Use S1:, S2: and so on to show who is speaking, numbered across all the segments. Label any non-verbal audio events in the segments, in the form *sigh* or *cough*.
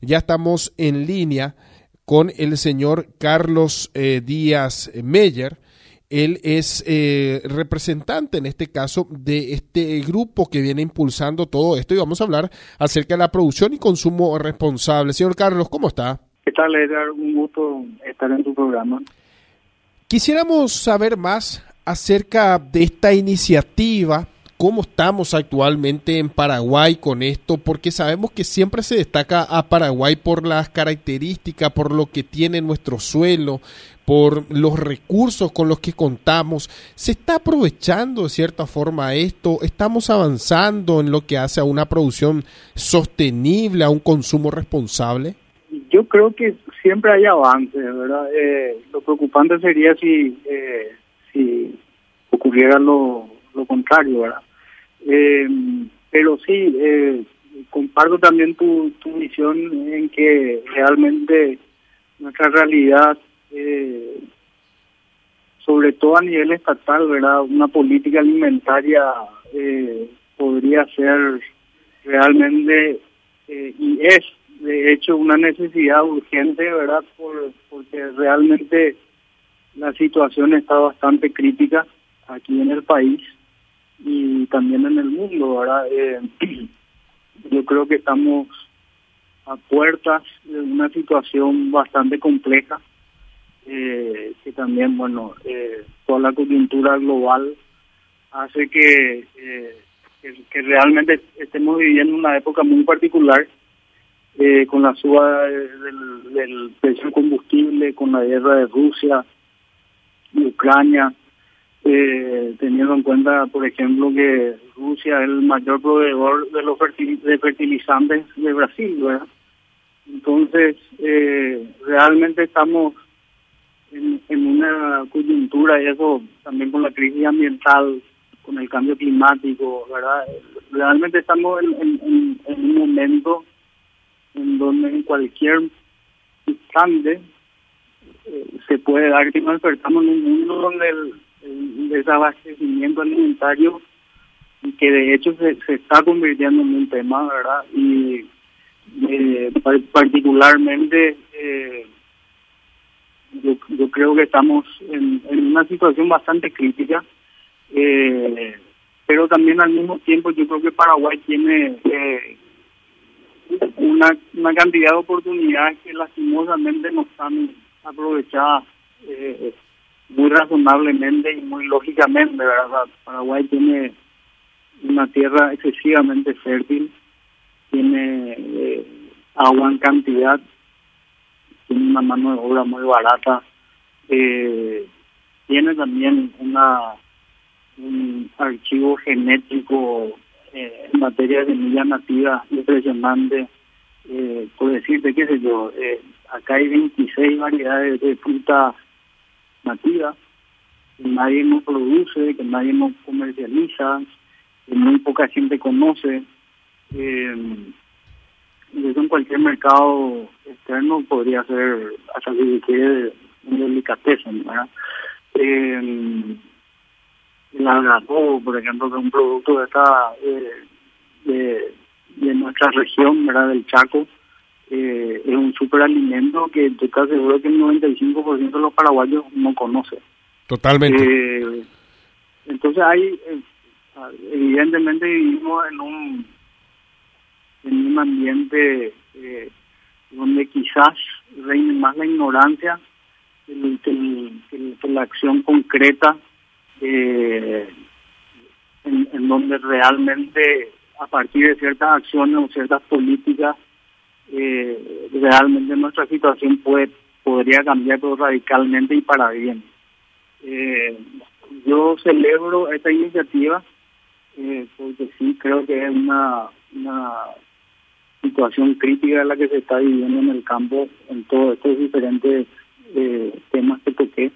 S1: Ya estamos en línea con el señor Carlos eh, Díaz Meyer. Él es eh, representante en este caso de este grupo que viene impulsando todo esto y vamos a hablar acerca de la producción y consumo responsable. Señor Carlos, ¿cómo está?
S2: ¿Qué tal, Edgar? Un gusto estar en tu programa.
S1: Quisiéramos saber más acerca de esta iniciativa cómo estamos actualmente en Paraguay con esto, porque sabemos que siempre se destaca a Paraguay por las características, por lo que tiene nuestro suelo, por los recursos con los que contamos. ¿Se está aprovechando de cierta forma esto? ¿Estamos avanzando en lo que hace a una producción sostenible, a un consumo responsable?
S2: Yo creo que siempre hay avances, ¿verdad? Eh, lo preocupante sería si, eh, si ocurriera lo, lo contrario, ¿verdad? Eh, pero sí, eh, comparto también tu, tu visión en que realmente nuestra realidad, eh, sobre todo a nivel estatal, ¿verdad? Una política alimentaria eh, podría ser realmente, eh, y es de hecho una necesidad urgente, ¿verdad? Por, porque realmente la situación está bastante crítica aquí en el país y también en el mundo, ¿verdad? Eh, *clears throat* yo creo que estamos a puertas de una situación bastante compleja, eh, que también, bueno, eh, toda la coyuntura global hace que, eh, que, realmente estemos viviendo una época muy particular, eh, con la suba del precio del combustible, con la guerra de Rusia, Ucrania, eh, teniendo en cuenta, por ejemplo, que Rusia es el mayor proveedor de los de fertilizantes de Brasil, ¿verdad? Entonces, eh, realmente estamos en, en, una coyuntura y eso también con la crisis ambiental, con el cambio climático, ¿verdad? Realmente estamos en, en, en un momento en donde en cualquier instante eh, se puede dar que nos despertamos en un mundo donde el el desabastecimiento alimentario y que de hecho se, se está convirtiendo en un tema, ¿verdad? Y eh, particularmente eh, yo, yo creo que estamos en, en una situación bastante crítica, eh, pero también al mismo tiempo yo creo que Paraguay tiene eh, una, una cantidad de oportunidades que lastimosamente no están aprovechadas. Muy razonablemente y muy lógicamente, ¿verdad? Paraguay tiene una tierra excesivamente fértil, tiene eh, agua en cantidad, tiene una mano de obra muy barata, eh, tiene también una un archivo genético eh, en materia de semillas nativas impresionante. Eh, por decirte, qué sé yo, acá hay 26 variedades de frutas nativa, que nadie nos produce, que nadie nos comercializa, que muy poca gente conoce. Eh, en cualquier mercado externo podría ser hasta que se quiere un delicatessen, ¿verdad? Eh, por ejemplo, que es un producto de esta eh, de nuestra región, ¿verdad? Del Chaco, eh, es un superalimento que yo estoy seguro que el 95% de los paraguayos no conocen.
S1: Totalmente.
S2: Eh, entonces hay, eh, evidentemente vivimos en un, en un ambiente eh, donde quizás reine más la ignorancia que, la acción concreta, eh, en, en donde realmente a partir de ciertas acciones o ciertas políticas eh, realmente nuestra situación puede podría cambiar todo radicalmente y para bien. Eh, yo celebro esta iniciativa eh, porque sí creo que es una, una situación crítica la que se está viviendo en el campo en todos estos diferentes eh, temas que toqué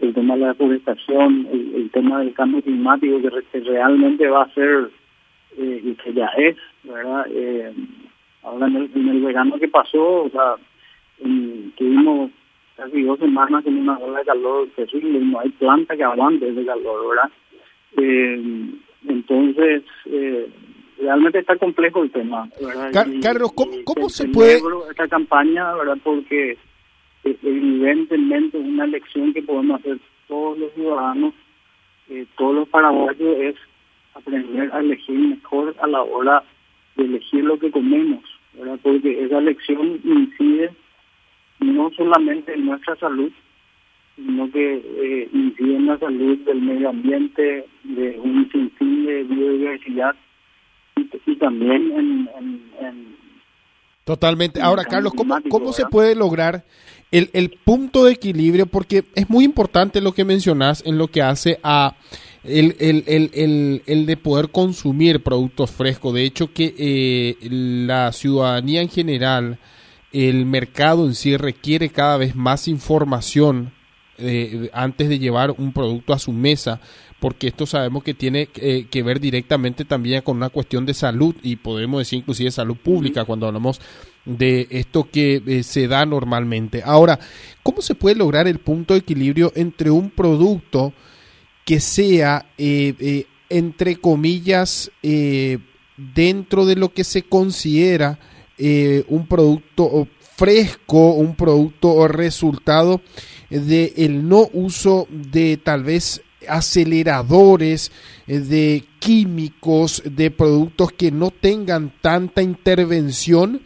S2: el tema de la deforestación, el, tema del cambio climático que, que realmente va a ser eh, y que ya es, ¿verdad? Eh, Ahora en el, en el verano que pasó, o sea, en, tuvimos casi dos semanas en una ola de calor terrible, no hay planta que aguante ese calor, ¿verdad? Eh, entonces, eh, realmente está complejo el tema.
S1: Carlos, ¿cómo, se puede...?
S2: Esta campaña, ¿verdad? Porque evidentemente una lección que podemos hacer todos los ciudadanos, eh, todos los paraguayos, es aprender a elegir mejor a la hora de elegir lo que comemos, ¿verdad? Porque esa lección incide no solamente en nuestra salud, sino que eh, incide en la salud del medio ambiente, de un sinfín de biodiversidad y, también en,
S1: Totalmente. Ahora, Carlos, ¿cómo, cómo se puede lograr el, el, punto de equilibrio? Porque es muy importante lo que mencionas en lo que hace a el, el, el, el de poder consumir productos frescos. De hecho, que eh, la ciudadanía en general, el mercado en sí requiere cada vez más información eh, antes de llevar un producto a su mesa, porque esto sabemos que tiene eh, que ver directamente también con una cuestión de salud y podemos decir inclusive salud pública cuando hablamos de esto que eh, se da normalmente. Ahora, ¿cómo se puede lograr el punto de equilibrio entre un producto que sea, entre comillas, dentro de lo que se considera un producto fresco, un producto o resultado de el no uso de tal vez aceleradores, eh, de químicos, de productos que no tengan tanta intervención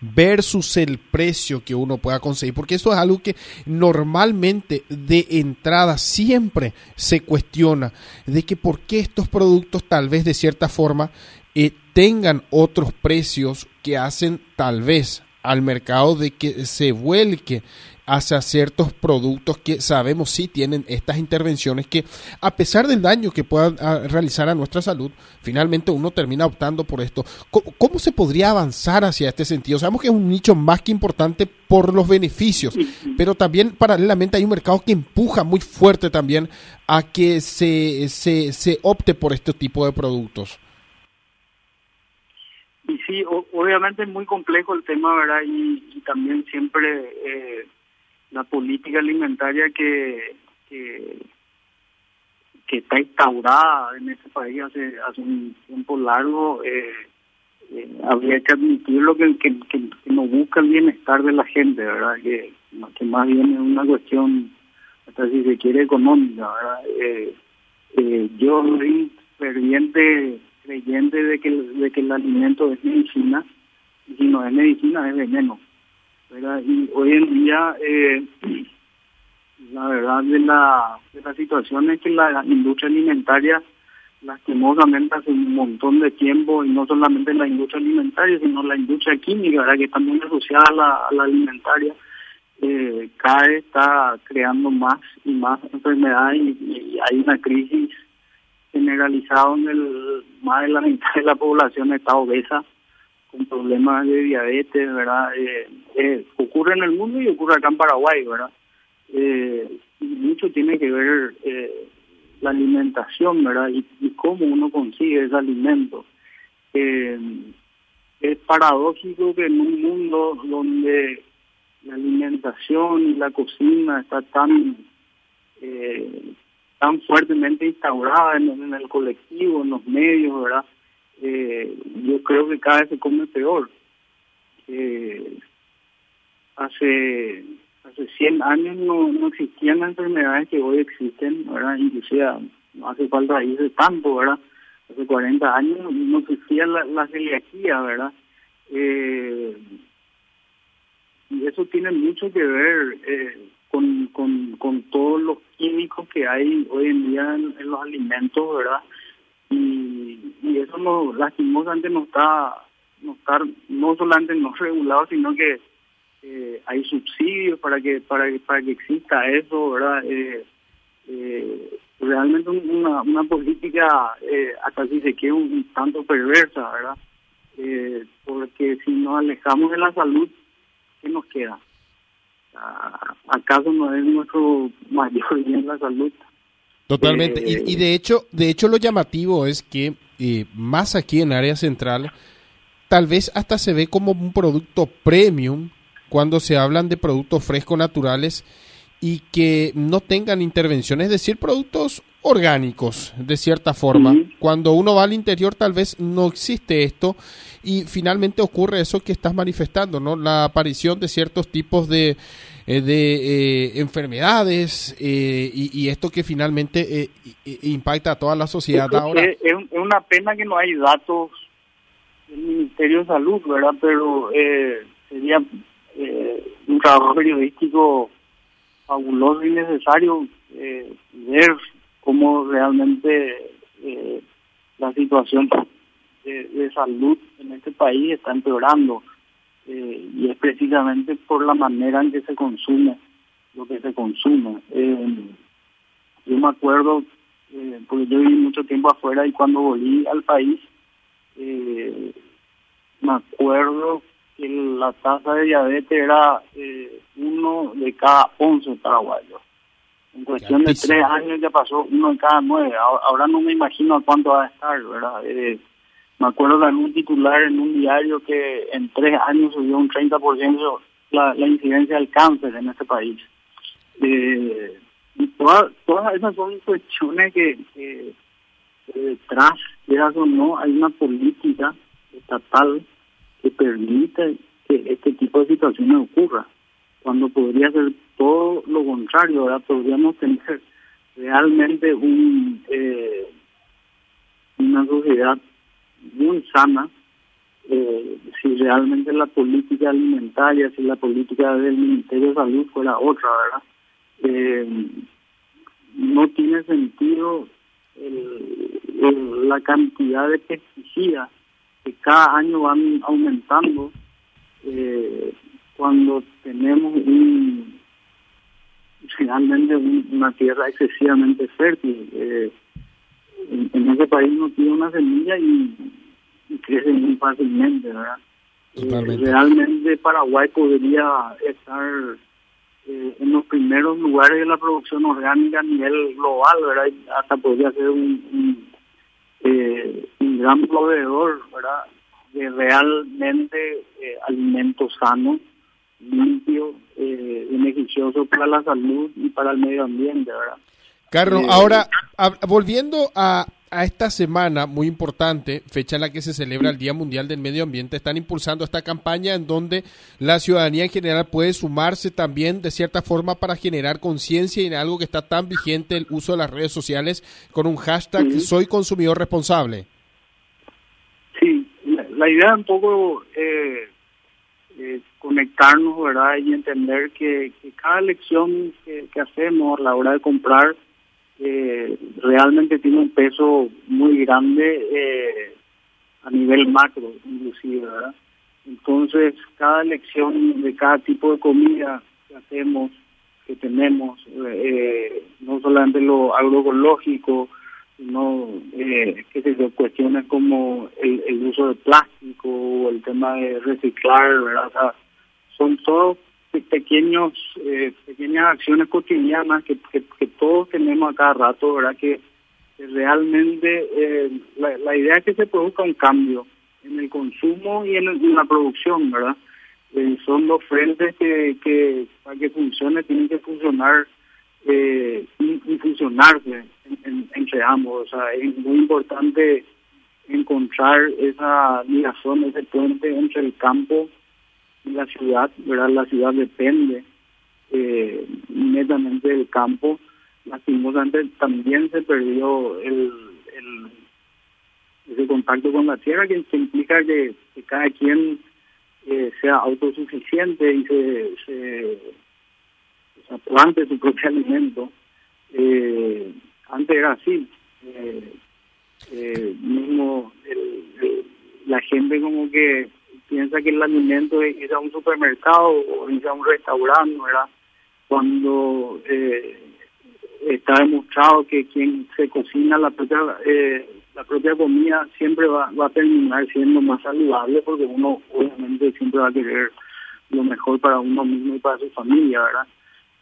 S1: versus el precio que uno pueda conseguir, porque eso es algo que normalmente de entrada siempre se cuestiona, de que por qué estos productos tal vez de cierta forma eh, tengan otros precios que hacen tal vez al mercado de que se vuelque hacia ciertos productos que sabemos sí tienen estas intervenciones que a pesar del daño que puedan ah, realizar a nuestra salud, finalmente uno termina optando por esto. ¿Cómo, se podría avanzar hacia este sentido? Sabemos que es un nicho más que importante por los beneficios, pero también paralelamente hay un mercado que empuja muy fuerte también a que se, se, se opte por este tipo de productos.
S2: Y sí, obviamente es muy complejo el tema, ¿verdad? Y, también siempre eh, la política alimentaria que, que, está instaurada en este país hace, hace un tiempo largo, eh, eh, habría que admitirlo que, que, no busca el bienestar de la gente, ¿verdad? Que, más bien es una cuestión, hasta si se quiere, económica, ¿verdad? Eh, yo soy ferviente creyente de que, de que el alimento es medicina, y si no es medicina es veneno. Y hoy en día, eh, la verdad de la, de la situación es que la industria alimentaria, lastimosamente hace un montón de tiempo, y no solamente la industria alimentaria, sino la industria química, ¿verdad? que está muy asociada a la, alimentaria, eh, cae, está creando más y más enfermedades y hay una crisis generalizado en el más de la mitad de la población está obesa con problemas de diabetes, ¿verdad? Eh, eh, ocurre en el mundo y ocurre acá en Paraguay, ¿verdad? Eh, mucho tiene que ver eh, la alimentación, ¿verdad? Y, cómo uno consigue ese alimento. Es paradójico que en un mundo donde la alimentación y la cocina está tan tan fuertemente instaurada en, el colectivo, en los medios, ¿verdad? Eh, yo creo que cada vez se come peor. Eh, hace hace 100 años no, no existían las enfermedades que hoy existen, ¿verdad? Inclusive hace falta irse tanto, ¿verdad? Hace 40 años no existía la, la celiaquía, ¿verdad? Eh, y eso tiene mucho que ver con, con, con todos los químicos que hay hoy en día en, los alimentos, ¿verdad? Y, y eso no, lastimosamente no está, no está, no solamente no regulado, sino que eh, hay subsidios para que, para que, para que exista eso, ¿verdad? Eh, eh, realmente una, una política hasta si se quiere un, tanto perversa, ¿verdad? Porque si nos alejamos de la salud, ¿qué nos queda? ¿Acaso no es nuestro mayor bien la salud?
S1: Totalmente. y, de hecho, de hecho lo llamativo es que eh, más aquí en área central, tal vez hasta se ve como un producto premium cuando se hablan de productos frescos naturales y que no tengan intervenciones, es decir, productos orgánicos, de cierta forma. Cuando uno va al interior tal vez no existe esto y finalmente ocurre eso que estás manifestando, ¿no? La aparición de ciertos tipos de, eh, de eh, enfermedades eh, y, esto que finalmente impacta a toda la sociedad ahora.
S2: Es, una pena que no hay datos del Ministerio de Salud, ¿verdad? Pero sería un trabajo periodístico fabuloso y necesario eh, ver cómo realmente eh, la situación de, salud en este país está empeorando eh, y es precisamente por la manera en que se consume lo que se consume. yo me acuerdo, porque yo viví mucho tiempo afuera y cuando volví al país, me acuerdo la tasa de diabetes era eh, uno de cada once paraguayos. En cuestión de tres años ya pasó uno de cada nueve. Ahora, no me imagino a cuánto va a estar, ¿verdad? Eh, me acuerdo de un titular en un diario que en tres años subió un 30% la, la incidencia del cáncer en este país. Eh, todas, todas esas son cuestiones que, detrás, quieras o no, hay una política estatal que permite que este tipo de situaciones ocurra, cuando podría ser todo lo contrario, ahora podríamos tener realmente un eh, una sociedad muy sana eh, si realmente la política alimentaria, si la política del Ministerio de Salud fuera otra, ¿verdad? Eh, no tiene sentido la cantidad de pesticidas que cada año van aumentando eh, cuando tenemos un finalmente una tierra excesivamente fértil. Eh, en, ese país no tiene una semilla y, crece muy fácilmente, ¿verdad? Eh, realmente Paraguay podría estar en los primeros lugares de la producción orgánica a nivel global, ¿verdad? hasta podría ser un eh, un gran proveedor, ¿verdad? De realmente eh, alimentos sanos, limpios, eh, beneficiosos para la salud y para el medio ambiente, ¿verdad?
S1: Carlos, ahora, volviendo a, a esta semana muy importante, fecha en la que se celebra el Día Mundial del Medio Ambiente, están impulsando esta campaña en donde la ciudadanía en general puede sumarse también de cierta forma para generar conciencia en algo que está tan vigente, el uso de las redes sociales, con un hashtag Soy consumidor responsable.
S2: Sí, la, idea es un poco eh, eh, conectarnos, ¿verdad? Y entender que, cada elección que, que hacemos a la hora de comprar, eh, realmente tiene un peso muy grande eh, a nivel macro, inclusive. Entonces, cada elección de cada tipo de comida que hacemos, que tenemos, eh, no solamente lo agroecológico, sino eh, que se cuestiones como el, el uso de plástico o el tema de reciclar, ¿verdad? Son todos pequeños eh, pequeñas acciones cotidianas que, que, todos tenemos a cada rato, ¿verdad? Que, realmente eh, la, idea es que se produzca un cambio en el consumo y en, la producción, ¿verdad? Eh, son dos frentes que, que para que funcione tienen que funcionar y, funcionarse entre ambos. O sea, es muy importante encontrar esa ligación, ese puente entre el campo la ciudad, ¿verdad? La ciudad depende eh, netamente del campo. Lastimosamente también se perdió el, el contacto con la tierra que, implica que, cada quien eh, sea autosuficiente y se, se, plante su propio alimento. Eh, antes era así. Eh, eh, mismo el, la gente como que piensa que el alimento es ir a un supermercado o ir a un restaurante, ¿verdad? Cuando eh, está demostrado que quien se cocina la propia eh, la propia comida siempre va, va a terminar siendo más saludable porque uno obviamente siempre va a querer lo mejor para uno mismo y para su familia, ¿verdad?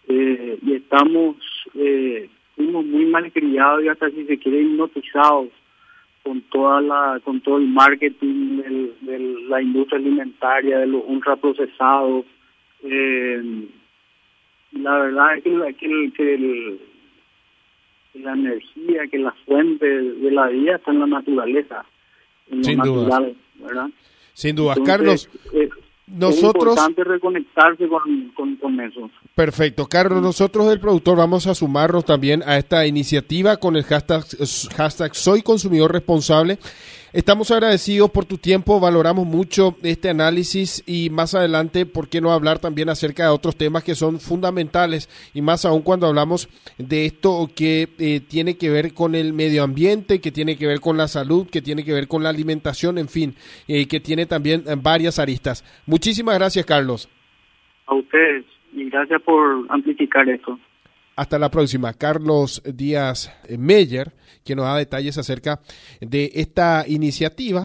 S2: Eh, y estamos eh, fuimos muy mal criados y hasta si se quiere hipnotizados con toda la con todo el marketing de la industria alimentaria de los ultraprocesados eh, la verdad es que, que, que la energía, que la fuente de la vida está en la naturaleza, en
S1: Sin
S2: lo
S1: duda.
S2: natural, ¿verdad?
S1: Sin duda.
S2: Entonces,
S1: Carlos,
S2: es,
S1: nosotros...
S2: es importante reconectarse con, con, con eso.
S1: Perfecto. Carlos, nosotros del productor vamos a sumarnos también a esta iniciativa con el hashtag, hashtag Soy Consumidor Responsable. Estamos agradecidos por tu tiempo, valoramos mucho este análisis y más adelante, ¿por qué no hablar también acerca de otros temas que son fundamentales y más aún cuando hablamos de esto que eh, tiene que ver con el medio ambiente, que tiene que ver con la salud, que tiene que ver con la alimentación, en fin, eh, que tiene también varias aristas. Muchísimas gracias, Carlos.
S2: A ustedes y gracias por amplificar esto.
S1: Hasta la próxima. Carlos Díaz Meyer, que nos da detalles acerca de esta iniciativa.